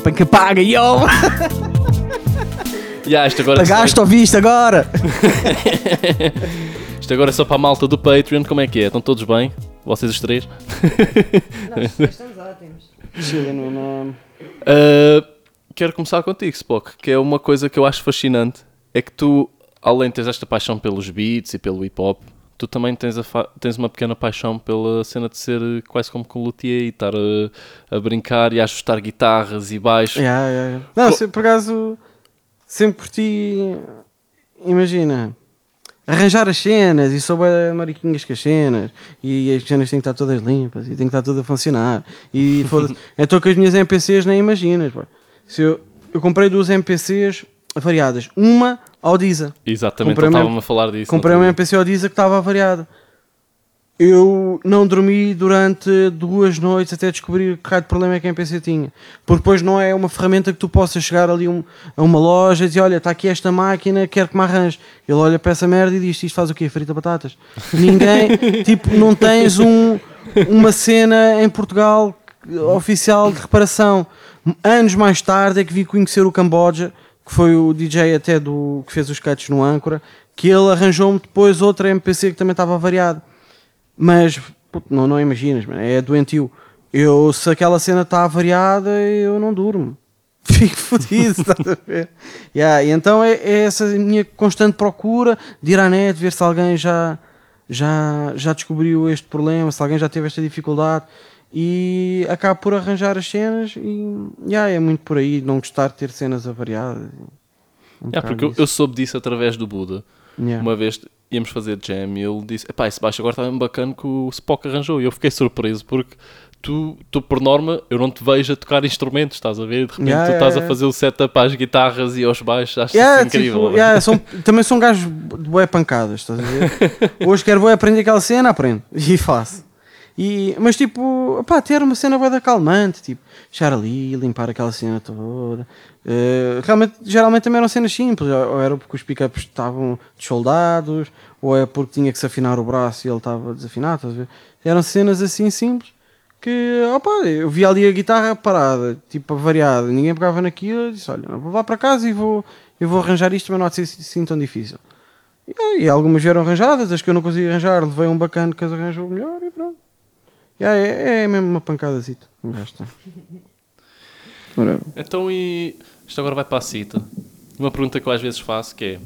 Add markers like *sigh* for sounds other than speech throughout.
é para quem paga, yo! *laughs* Yeah, isto agora Pagaste ou viste agora? *laughs* Isto agora é só para a malta do Patreon, como é que é? Estão todos bem? Vocês os três? Estamos ótimos. Chega no nome. Uh, quero começar contigo, Spock, que é uma coisa que eu acho fascinante. É que tu, além de teres esta paixão pelos beats e pelo hip hop, tu também tens, tens uma pequena paixão pela cena de ser eh, quase como com luthier e estar a, a brincar e a ajustar guitarras e baixos. Yeah, yeah, yeah. Não, por acaso, sempre curti, imagina, arranjar as cenas e sou bué mariquinhas com as cenas e as cenas têm que estar todas limpas e tem que estar tudo a funcionar. E *laughs* foda-se, então as minhas MPCs nem imaginas. pá. Se eu, eu comprei duas MPCs variadas, uma Audiza. Exatamente, Comprei estava-me a falar disso. Comprei te- MPC Audiza que estava variada. Eu não dormi durante duas noites até descobrir que raio de problema é que a MPC tinha. Porque depois não é uma ferramenta que tu possas chegar ali um- a uma loja e dizer: Olha, está aqui esta máquina, quero que me arranje. Ele olha para essa merda e diz: Isto faz o quê? Frita batatas. *laughs* Ninguém, tipo, não tens um, uma cena em Portugal oficial de reparação. Anos mais tarde é que vim conhecer o Camboja, que foi o DJ até do que fez os cuts no Âncora, que ele arranjou-me depois outra MPC que também estava variada. Mas puto, não, não imaginas, é doentio. Eu, se aquela cena está variada, eu não durmo. *laughs* Fico fodido, estás a ver? Yeah, e então é, é essa minha constante procura de ir à net, ver se alguém já, já, já descobriu este problema, se alguém já teve esta dificuldade e acabo por arranjar as cenas e yeah, é muito por aí, não gostar de ter cenas avariadas. Um bocado porque eu, eu soube disso através do Buda. Yeah. Uma vez íamos fazer jam e ele disse: Epá, esse baixo agora está bem bacana que o Spock arranjou. E eu fiquei surpreso porque tu, tu, por norma, eu não te vejo a tocar instrumentos, estás a ver? De repente Yeah, tu yeah, estás a fazer o setup às guitarras e aos baixos, acho Yeah, isso incrível. tipo, são- *laughs* também são gajos de boé pancadas, estás a ver? *laughs* Hoje quero boé aprender aquela cena, aprendo *laughs* e faço. E, mas tipo, pá, ter uma cena boé da calmante, tipo, chegar ali, limpar aquela cena toda. Eh, realmente, geralmente também eram cenas simples, ou era porque os pickups estavam desoldados, ou é porque tinha que se afinar o braço e ele estava desafinado? Eram cenas assim simples que, opa, eu vi ali a guitarra parada, tipo, variada, ninguém pegava naquilo, eu disse, olha, vou lá para casa e vou, eu vou arranjar isto, mas não há de ser assim tão difícil. E, e algumas vieram arranjadas, as que eu não consegui arranjar, levei um bacana que as arranjou melhor e pronto. E aí, é, é mesmo uma pancadazita. Whatever. Então, e isto agora vai para a cita. Uma pergunta que eu às vezes faço que é: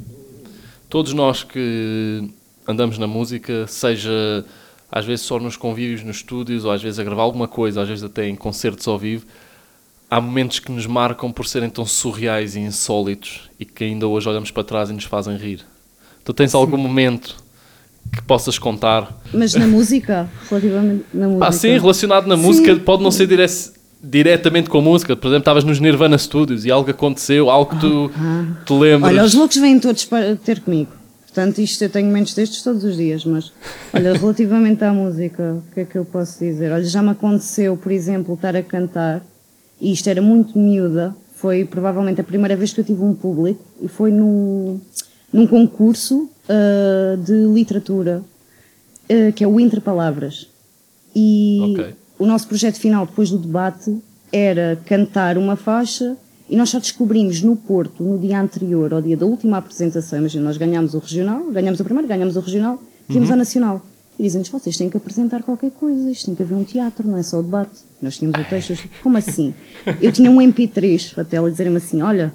todos nós que andamos na música, seja às vezes só nos convívios, nos estúdios, ou às vezes a gravar alguma coisa, às vezes até em concertos ao vivo, há momentos que nos marcam por serem tão surreais e insólitos e que ainda hoje olhamos para trás e nos fazem rir. Tu tens algum momento que possas contar? Mas na música, relativamente na música. Ah, sim, relacionado na Sim. música, pode não ser dire- diretamente com a música. Por exemplo, estavas nos Nirvana Studios e algo aconteceu, algo que tu te lembras. Olha, os loucos vêm todos para ter comigo. Portanto, isto eu tenho momentos destes todos os dias, mas olha, *laughs* relativamente à música, o que é que eu posso dizer? Olha, já me aconteceu, por exemplo, estar a cantar, e isto era muito miúda, foi provavelmente a primeira vez que eu tive um público, e foi num, num concurso ah, de literatura, ah, que é o Entre Palavras. E Ok. o nosso projeto final, depois do debate, era cantar uma faixa e nós só descobrimos no Porto, no dia anterior, ao dia da última apresentação, imagina, nós ganhámos o regional, ganhámos o primeiro, ganhámos o regional, tínhamos Uhum. a nacional. E dizem-nos, vocês têm que apresentar qualquer coisa, isto tem que haver um teatro, não é só o debate. Nós tínhamos o texto, disse, como assim? Eu tinha um MP3, até ela dizer-me assim, olha,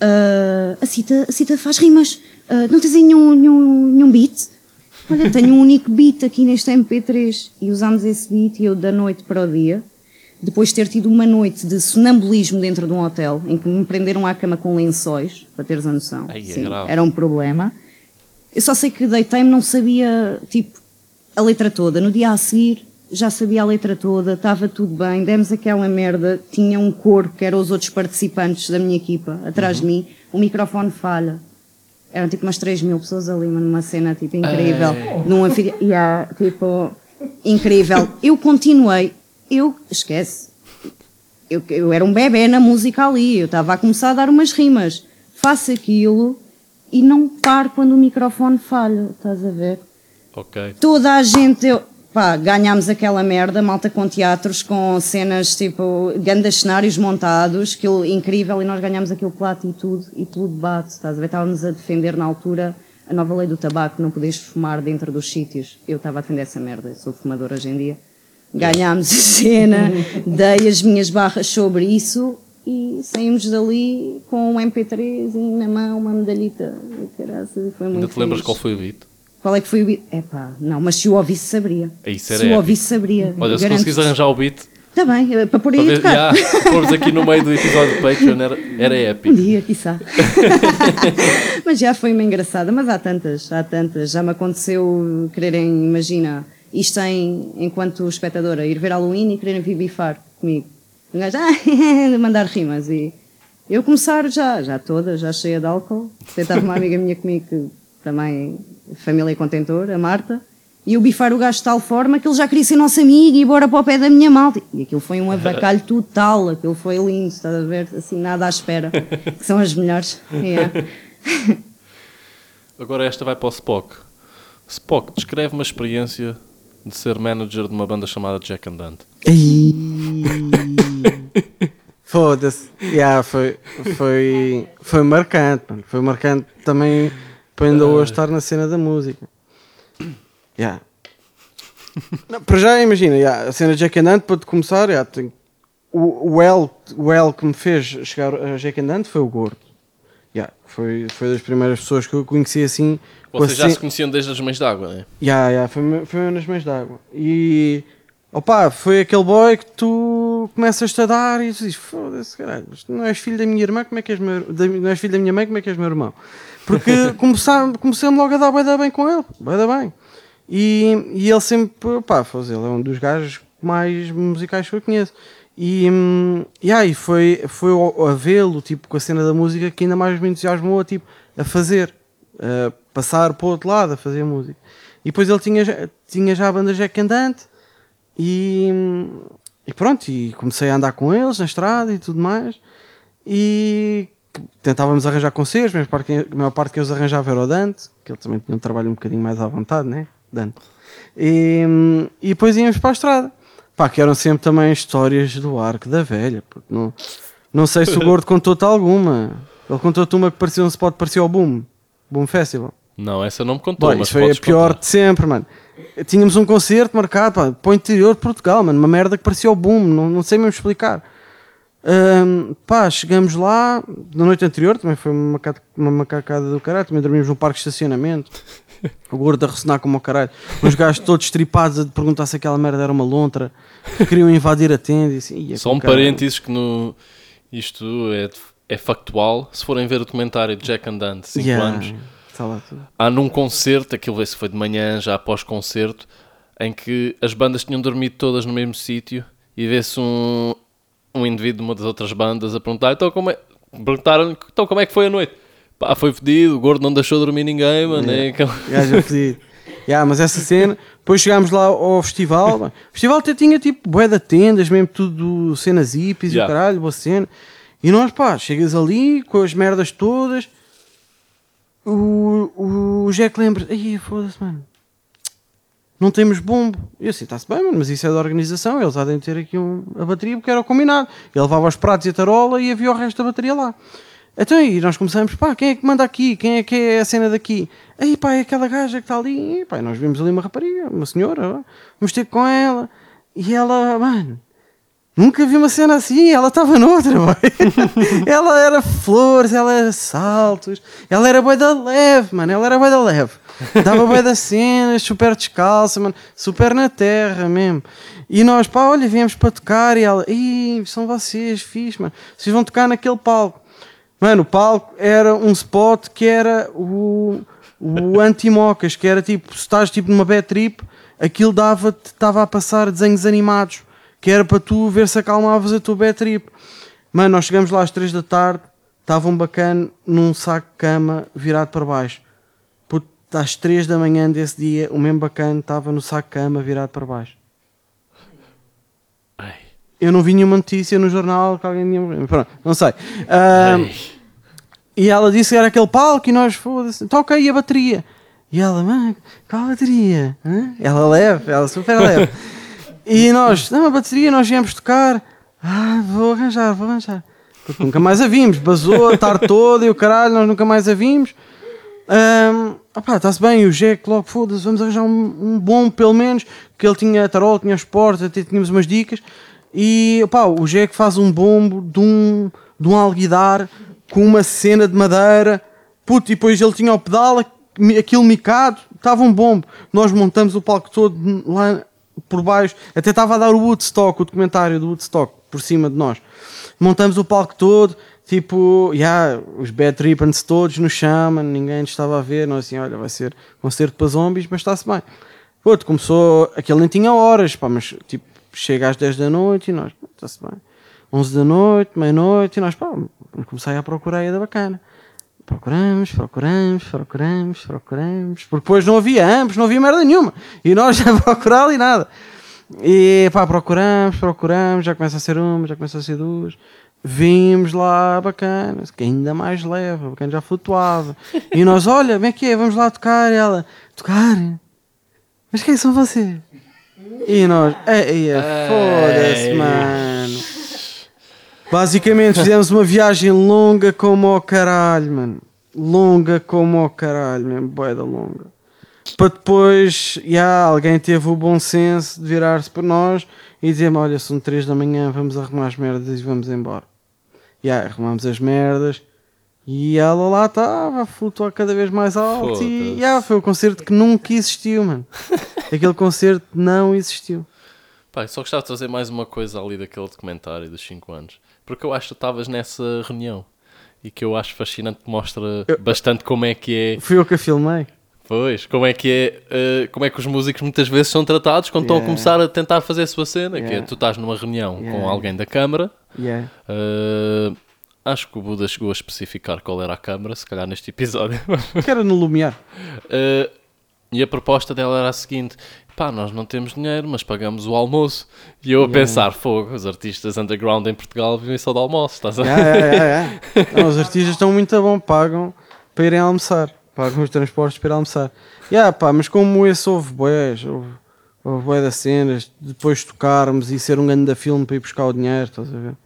ah, a, Cita, a Cita faz rimas, ah, não tens aí nenhum, nenhum, nenhum beat? Olha, tenho um único beat aqui neste MP3 e usámos esse beat e eu da noite para o dia, depois de ter tido uma noite de sonambulismo dentro de um hotel em que me prenderam à cama com lençóis, para teres a noção. Ai, é Sim, grave. era um problema. Eu só sei que deitei-me, não sabia, tipo, a letra toda. No dia a seguir já sabia a letra toda, estava tudo bem, demos aquela merda, tinha um coro que eram os outros participantes da minha equipa atrás de mim, o microfone falha. Eram tipo umas 3 mil pessoas ali, numa cena tipo incrível. Num anfite... yeah, tipo, incrível. Eu continuei, eu, esquece, eu, eu era um bebê na música ali, eu estava a começar a dar umas rimas. Faço aquilo e não paro quando o microfone falha, estás a ver? Ok. Toda a gente, eu, pá, ganhámos aquela merda, malta com teatros, com cenas tipo, grandes cenários montados, aquilo incrível, e nós ganhámos aquilo pela atitude e pelo debate, estás a ver? Estávamos a defender na altura a nova lei do tabaco, não podes fumar dentro dos sítios. Eu estava a defender essa merda, eu sou fumador hoje em dia. Ganhámos a cena, *laughs* dei as minhas barras sobre isso e saímos dali com um MP3 na mão, uma medalhita. Caraca, foi muito Ainda te lembras qual foi o beat? Qual é que foi o beat? Epá, não, mas se o ouvisse saberia. É isso, era se o ouvisse saberia. Olha, se Garanto. conseguires arranjar o beat, Está bem, eh, para pôr aí ver, tocar. já, formos aqui no meio do episódio do Patreon, era, era *laughs* Um épico. dia, quiçá. *laughs* mas já foi uma engraçada, mas há tantas, há tantas. Já me aconteceu quererem, imagina, isto em, enquanto espectadora, ir ver Halloween e quererem vir bifar comigo. Um gajo, ah, *laughs* mandar rimas. E eu começar já, já toda, já cheia de álcool. Até estava uma amiga minha comigo que também, família contentor, a Marta. E eu bifar o gajo de tal forma que ele já queria ser nosso amigo e ir embora para o pé da minha malta. E aquilo foi um avacalho total, aquilo foi lindo, estás a ver? Assim, nada à espera. Que são as melhores. Yeah. *laughs* Agora esta vai para o Spock. Spock, descreve uma experiência de ser manager de uma banda chamada Jack and Dante. Ai. *laughs* Foda-se. Yeah, foi, foi, foi marcante, mano. Foi marcante também para ainda hoje estar na cena da música. *coughs* Yeah. *coughs* Não, para já, imagina, yeah, a cena de Jack and Dante, para te começar, yeah, tem- o, o, L, o L que me fez chegar a Jack and Dante foi o Gordo. Yeah, foi, foi das primeiras pessoas que eu conheci assim. Vocês já cena- se conheciam desde as mães d'água, não é? Ya, ya, foi, foi nas mãos d'água. E opa, foi aquele boy que tu começas a dar e tu dizes: Foda-se, caralho, não és filho da minha irmã, como é que és meu, da, não és filho da minha mãe, como é que és meu irmão? Porque *laughs* comecei- comecei-me logo a dar bué da bem com ele, bué da bem. E, e ele sempre, pá, ele é um dos gajos mais musicais que eu conheço. E, e aí foi, foi a vê-lo, tipo, com a cena da música que ainda mais me entusiasmou a, tipo, a fazer, a passar para o outro lado, a fazer música. E depois ele tinha, tinha já a banda Jack Andante e, e pronto, e comecei a andar com eles na estrada e tudo mais. E tentávamos arranjar concertos, mas a maior parte que eles arranjavam era o Dante, que ele também tinha um trabalho um bocadinho mais à vontade, né? Dante. E, e depois íamos para a estrada. Pá, que eram sempre também histórias do arco da velha. Porque não, não sei se o gordo *laughs* contou-te alguma. Ele contou-te uma que parecia um spot, parecia o Boom. Boom Festival. Não, essa não me contou, Bom, mas foi a pior contar. de sempre, mano. Tínhamos um concerto marcado pá, para o interior de Portugal, mano. Uma merda que parecia o boom, não, não sei mesmo explicar. Ahm, pá, chegamos lá na noite anterior, também foi uma, maca- uma macacada do caralho. Também dormimos num parque de estacionamento. *laughs* O gordo a ressonar como o caralho. Uns gajos todos tripados a perguntar se aquela merda era uma lontra. que Queriam invadir a tenda. E assim, "Ia, Só um caralho." parênteses que no, isto é, é factual. Se forem ver o documentário de Jack and Dante, 5 Yeah, anos, está lá tudo. há num concerto, aquilo esse foi de manhã, já após concerto, em que as bandas tinham dormido todas no mesmo sítio e vê-se um, um indivíduo de uma das outras bandas a perguntar, então como é, perguntaram então como é que foi a noite? Pá, foi fedido, o gordo não deixou dormir ninguém, mano. É, Gajo a fedido. Yeah, mas essa cena, depois chegámos lá ao festival. O festival até tinha tipo bué de tendas, mesmo tudo cenas hippies e Yeah. o caralho, boa cena. E nós, pá, chegas ali com as merdas todas. O, o Jack lembra, aí foda-se, mano. Não temos bombo. Eu assim, está-se bem, mano, mas isso é da organização. Eles há de ter aqui um, a bateria porque era o combinado. Ele levava os pratos e a tarola e havia o resto da bateria lá. Então aí nós começamos, pá, quem é que manda aqui? Quem é que é a cena daqui? Aí pá, é aquela gaja que está ali. E, pá, nós vimos ali uma rapariga, uma senhora, vamos ter com ela. E ela, mano, nunca vi uma cena assim. Ela estava noutra, *laughs* ela era flores, ela era saltos. Ela era boa da leve, mano. Ela era boa da leve. Dava boa das cenas, super descalça, mano. Super na terra mesmo. E nós, pá, olha, viemos para tocar. E ela, Ih, são vocês, fixe, mano. Vocês vão tocar naquele palco. Mano, o palco era um spot que era o, o *laughs* anti-mocas, que era tipo, se estás tipo numa bad trip, aquilo dava-te, estava a passar desenhos animados, que era para tu ver se acalmavas a tua bad trip. Mano, nós chegamos lá às 3 da tarde, estava um bacana num saco de cama virado para baixo. Puto, às 3 da manhã desse dia, o mesmo bacana estava no saco de cama virado para baixo. Ai, Eu não vi nenhuma notícia no jornal que alguém tinha morrido. Pronto, não sei. Ai. e ela disse que era aquele palco e nós, foda-se, toca aí a bateria. E ela, mano, qual a bateria? Hã? Ela leve, ela super leve. *laughs* e nós, não, a bateria, nós viemos tocar. Ah, vou arranjar, vou arranjar. Porque nunca mais a vimos, basou a tarde toda e o caralho, nós nunca mais a vimos. Está-se bem, o Jack logo foda-se, vamos arranjar um, um bom pelo menos, que ele tinha tarol, tinha esporte, até tínhamos umas dicas. E opá, o Jack faz um bombo de um, de um alguidar com uma cena de madeira, puto, e depois ele tinha o pedal, aquilo micado, estava um bombo. Nós montamos o palco todo lá por baixo, até estava a dar o Woodstock, o documentário do Woodstock, por cima de nós. Montamos o palco todo, tipo, yeah, os Bad Ribbons todos no chão, ninguém estava a ver, nós assim, olha, vai ser concerto para zombies, mas está-se bem. Puto, começou, aquele nem tinha horas, pá, mas tipo, chega às 10 da noite e nós, está-se bem. 11 da noite, meia-noite, e nós, pá, comecei a procurar aí da bacana. Procuramos, procuramos, procuramos, procuramos, porque depois não havia ambos, não havia merda nenhuma. E nós já *laughs* procurar ali nada. E pá, procuramos, procuramos, já começa a ser uma, já começa a ser duas. Vimos lá, bacana, que ainda mais leve, bacana já flutuava. E nós, olha, como é que é? Vamos lá tocar. E ela, tocar? Mas quem são vocês? E nós, ei, foda-se, mano. Basicamente fizemos uma viagem longa como o caralho, mano. Longa como o caralho, mesmo, boeda longa. Para depois, já, alguém teve o bom senso de virar-se por nós e dizer olha, são 3 da manhã, vamos arrumar as merdas e vamos embora. Já, arrumamos as merdas e ela lá estava a flutuar cada vez mais alto e já, foi o concerto que nunca existiu, mano. *laughs* Aquele concerto não existiu. Pai, só gostava de fazer mais uma coisa ali daquele documentário dos 5 anos. Porque eu acho que tu estavas nessa reunião e que eu acho fascinante, mostra eu, bastante como é que é. Fui eu que a filmei. Pois, como é que é, uh, como é que os músicos muitas vezes são tratados quando yeah. estão a começar a tentar fazer a sua cena, yeah. que é, tu estás numa reunião yeah. com alguém da câmara, uh, acho que o Buda chegou a especificar qual era a câmara, se calhar neste episódio. Que era no Lumiar. Uh, *laughs* e a proposta dela era a seguinte: pá, nós não temos dinheiro, mas pagamos o almoço. E eu a yeah. pensar, fogo, os artistas underground em Portugal vivem só de almoço, estás a ver? Yeah, yeah, não, os artistas estão muito bom, pagam para irem almoçar, pagam os transportes para ir almoçar. Yeah, pá, mas como esse houve boés, houve, houve boé das cenas, depois tocarmos e ser um grande filme para ir buscar o dinheiro, estás a ver?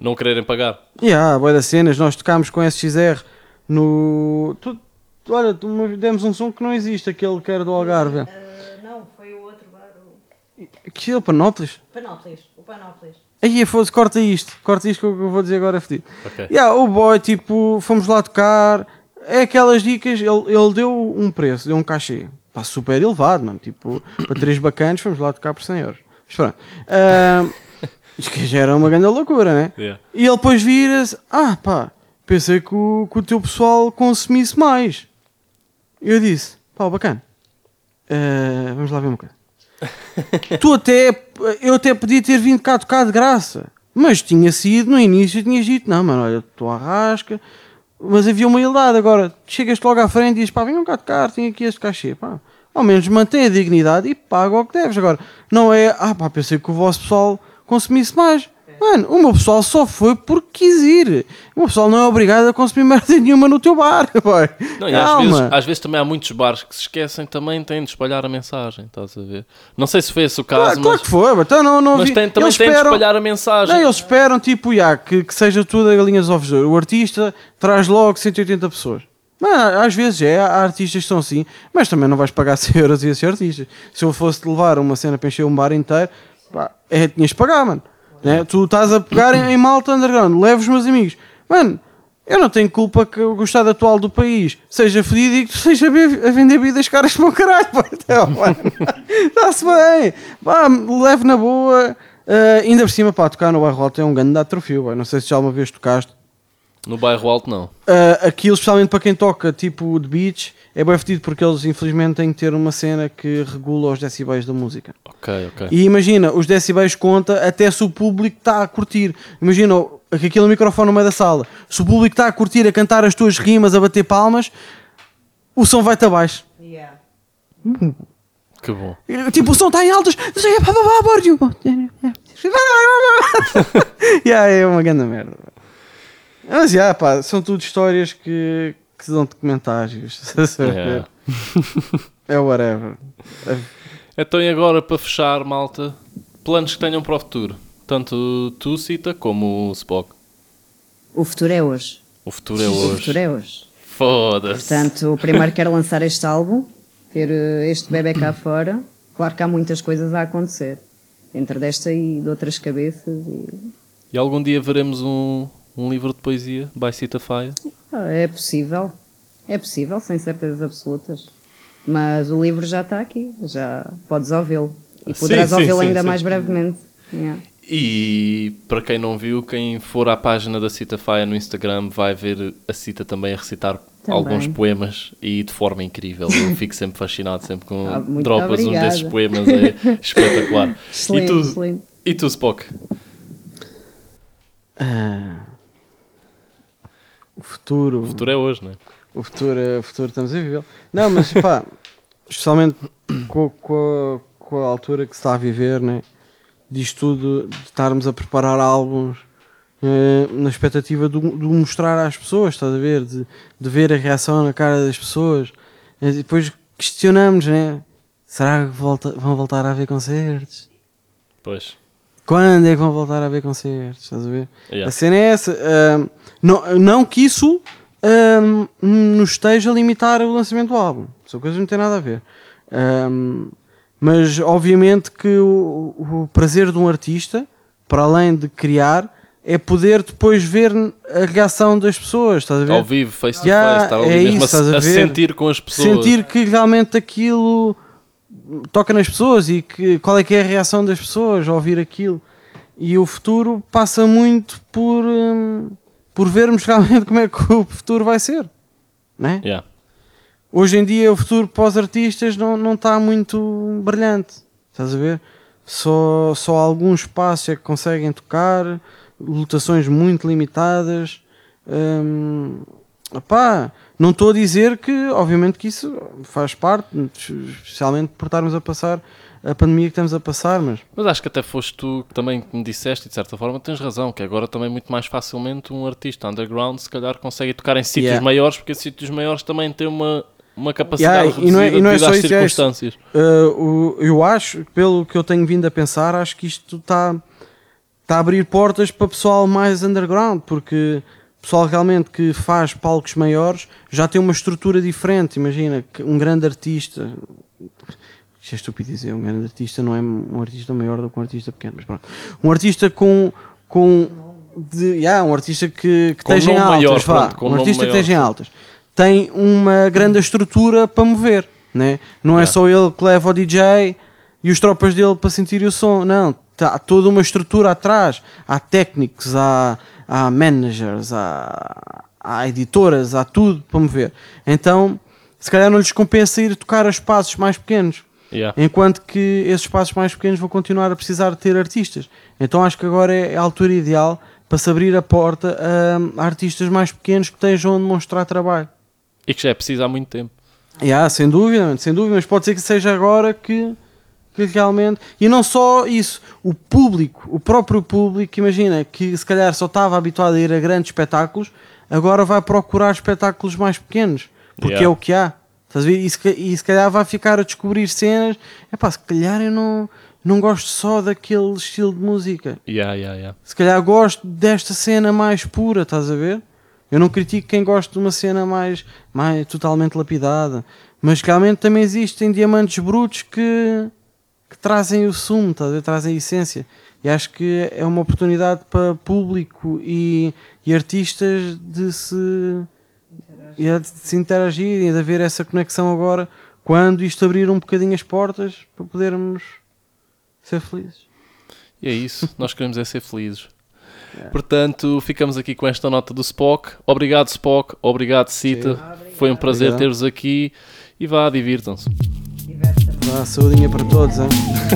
Não quererem pagar? Yeah, boé das cenas, nós tocámos com SXR no... Tu, olha, demos um som que não existe, aquele que era do Algarve. Uh, que é o Panópolis? Panópolis, o Panópolis. Aí fosse, corta isto, corta isto que eu vou dizer agora é fedido. Okay. Yeah, o boy, tipo, fomos lá tocar, é aquelas dicas, ele, ele deu um preço, deu um cachê, pá, super elevado, mano, tipo, para três bacanas fomos lá tocar por 100 euros. Mas pronto, uh, *laughs* isto que já era uma grande loucura, né? Yeah. E ele depois vira-se, ah pá, pensei que o, que o teu pessoal consumisse mais. E eu disse, pá, bacana, uh, vamos lá ver uma coisa *laughs* tu até, eu até podia ter vindo cá tocar de graça, mas tinha sido no início, tinhas dito, não, mano, olha, estou à rasca, mas havia uma humildade. Agora, chegas logo à frente e dizes, pá, venham cá tocar, tenho aqui este cachê, pá, ao menos mantém a dignidade e paga o que deves. Agora, não é, ah, pá, pensei que o vosso pessoal consumisse mais. Mano, o meu pessoal só foi porque quis ir. O meu pessoal não é obrigado a consumir *laughs* merda nenhuma no teu bar. Boy. Não, e às vezes, às vezes, também há muitos bares que se esquecem também têm de espalhar a mensagem. Estás a ver? Não sei se foi esse o caso. Claro, mas, claro que foi, então não, não mas tem, também têm de espalhar a mensagem. Não, eles esperam tipo, já, que, que seja tudo a galinhas ovos. O artista traz logo 180 pessoas. Mas, às vezes é, há artistas que são assim, mas também não vais pagar *laughs* 100 euros a esses artistas. Se eu fosse levar uma cena para encher um bar inteiro, pá, é, tinhas de pagar, mano. Né? Tu estás a pegar em, em malta underground, levo os meus amigos. Mano, eu não tenho culpa que o estado atual do país seja fedido e que tu seja a vender bebidas caras para o caralho. *laughs* Então, está-se bem. Pá, leve na boa. Uh, ainda por cima, pá, tocar no bairro alto é um grande atrofio. Não sei se já uma vez tocaste. No bairro alto, não. Uh, aquilo, especialmente para quem toca tipo de beach, é bem fedido porque eles infelizmente têm que ter uma cena que regula os decibéis da música. Ok, ok. E imagina, os decibéis conta até se o público está a curtir. Imagina que aquele microfone no meio da sala. Se o público está a curtir, a cantar as tuas rimas, a bater palmas, o som vai-te abaixo. Yeah. Que bom. Tipo, o som está em altas. *laughs* yeah, é uma grande merda. Mas, yeah, pá, são tudo histórias que, que dão documentários. *laughs* Yeah. é whatever. Então e agora para fechar, malta, planos que tenham para o futuro? Tanto tu, Cita, como o Spock. O futuro é hoje. O futuro é O hoje. futuro é hoje. Foda-se. Portanto, primeiro quero lançar este álbum, ter eh, este bebê cá *coughs* fora. Claro que há muitas coisas a acontecer. Dentro desta e de outras cabeças. E... E algum dia veremos um, um livro de poesia by Cita Faia? Ah, é possível. É possível, sem certezas absolutas. Mas o livro já está aqui. Já podes ouvi-lo. E Sim, poderás sim, ouvi-lo sim, ainda sim. mais brevemente. Yeah. E para quem não viu, quem for à página da Cita Faia no Instagram vai ver a Cita também a recitar Também. alguns poemas e de forma incrível. Eu *laughs* fico sempre fascinado, sempre com Ah, dropas um desses poemas, é *laughs* espetacular. Excelente, e, tu, excelente. e tu, Spock? Ah, o futuro. O futuro é hoje, não é? O futuro, o futuro estamos a viver. Não, mas pá, *laughs* especialmente com, com, a, com a altura que se está a viver, né? disto tudo, de estarmos a preparar álbuns eh, na expectativa de, de mostrar às pessoas, estás a ver? De, de ver a reação na cara das pessoas. E depois questionamos, né? Será que volta, vão voltar a haver concertos? Pois. Quando é que vão voltar a haver concertos? Estás a ver? Yeah. A cena é essa. não, não que isso nos esteja a limitar o lançamento do álbum. São coisas que não têm nada a ver. Mas obviamente que o, o prazer de um artista, para além de criar, é poder depois ver a reação das pessoas. Estás a ver? Ao vivo, face to Yeah, face, estar ali é mesmo isso, a, a a ver? sentir com as pessoas. sentir que realmente aquilo toca nas pessoas e que qual é que é a reação das pessoas ao ouvir aquilo e o futuro passa muito por hum, por vermos *laughs* realmente como é que o futuro vai ser né? Yeah. hoje em dia o futuro para os artistas não não está muito brilhante estás a ver só só alguns espaços é que conseguem tocar lotações muito limitadas hum, Opá, não estou a dizer que, obviamente, que isso faz parte, especialmente por estarmos a passar a pandemia que estamos a passar, mas Mas acho que até foste tu que também me disseste, e de certa forma tens razão, que agora também muito mais facilmente um artista underground se calhar consegue tocar em sítios Yeah. maiores, porque sítios maiores também têm uma, uma capacidade Yeah, e não é- e não é só é isso. circunstâncias. uh, o- eu acho, pelo que eu tenho vindo a pensar, acho que isto está tá a abrir portas para pessoal mais underground, porque pessoal realmente que faz palcos maiores já tem uma estrutura diferente. Imagina que um grande artista. Isto é estúpido dizer, um grande artista não é um artista maior do que um artista pequeno, mas pronto. Um artista com. com de, yeah, um artista que, que esteja em altas, maior, vá, pronto, um artista que maior, esteja em altas tem uma grande estrutura para mover, né? não é Yeah. só ele que leva o DJ e os tropas dele para sentir o som, não, há toda uma estrutura atrás, há técnicos, há, há managers, há, há editoras, há tudo para mover. Então, se calhar não lhes compensa ir tocar a espaços mais pequenos. Yeah. Enquanto que esses espaços mais pequenos vão continuar a precisar de ter artistas. Então acho que agora é a altura ideal para se abrir a porta a, a artistas mais pequenos que estejam a demonstrar trabalho. E que já é preciso há muito tempo. Yeah, sem dúvida, sem dúvida, mas pode ser que seja agora que, que realmente. E não só isso, o público, o próprio público, imagina, que se calhar só estava habituado a ir a grandes espetáculos, agora vai procurar espetáculos mais pequenos, porque Yeah. é o que há. Estás a ver? E, se, e se calhar vai ficar a descobrir cenas. É pá, se calhar eu não, não gosto só daquele estilo de música. Yeah, yeah, yeah. Se calhar gosto desta cena mais pura, estás a ver? Eu não critico quem gosta de uma cena mais, mais totalmente lapidada, mas realmente também existem diamantes brutos que trazem o sumo, ver? trazem a essência. E acho que é uma oportunidade para público e, e artistas de se, e de se interagirem, de haver essa conexão agora, quando isto abrir um bocadinho as portas para podermos ser felizes. E é isso, *laughs* nós queremos é ser felizes. Portanto, ficamos aqui com esta nota do Spock. Obrigado, Spock. Obrigado, Cita. Foi um prazer ter-vos aqui. E vá, divirtam-se. Vá, saudinha para todos, hein?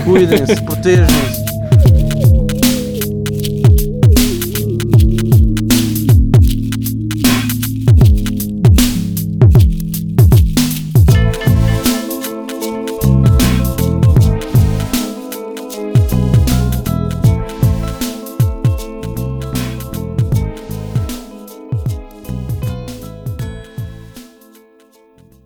cuidem-se, *laughs* protejam-se.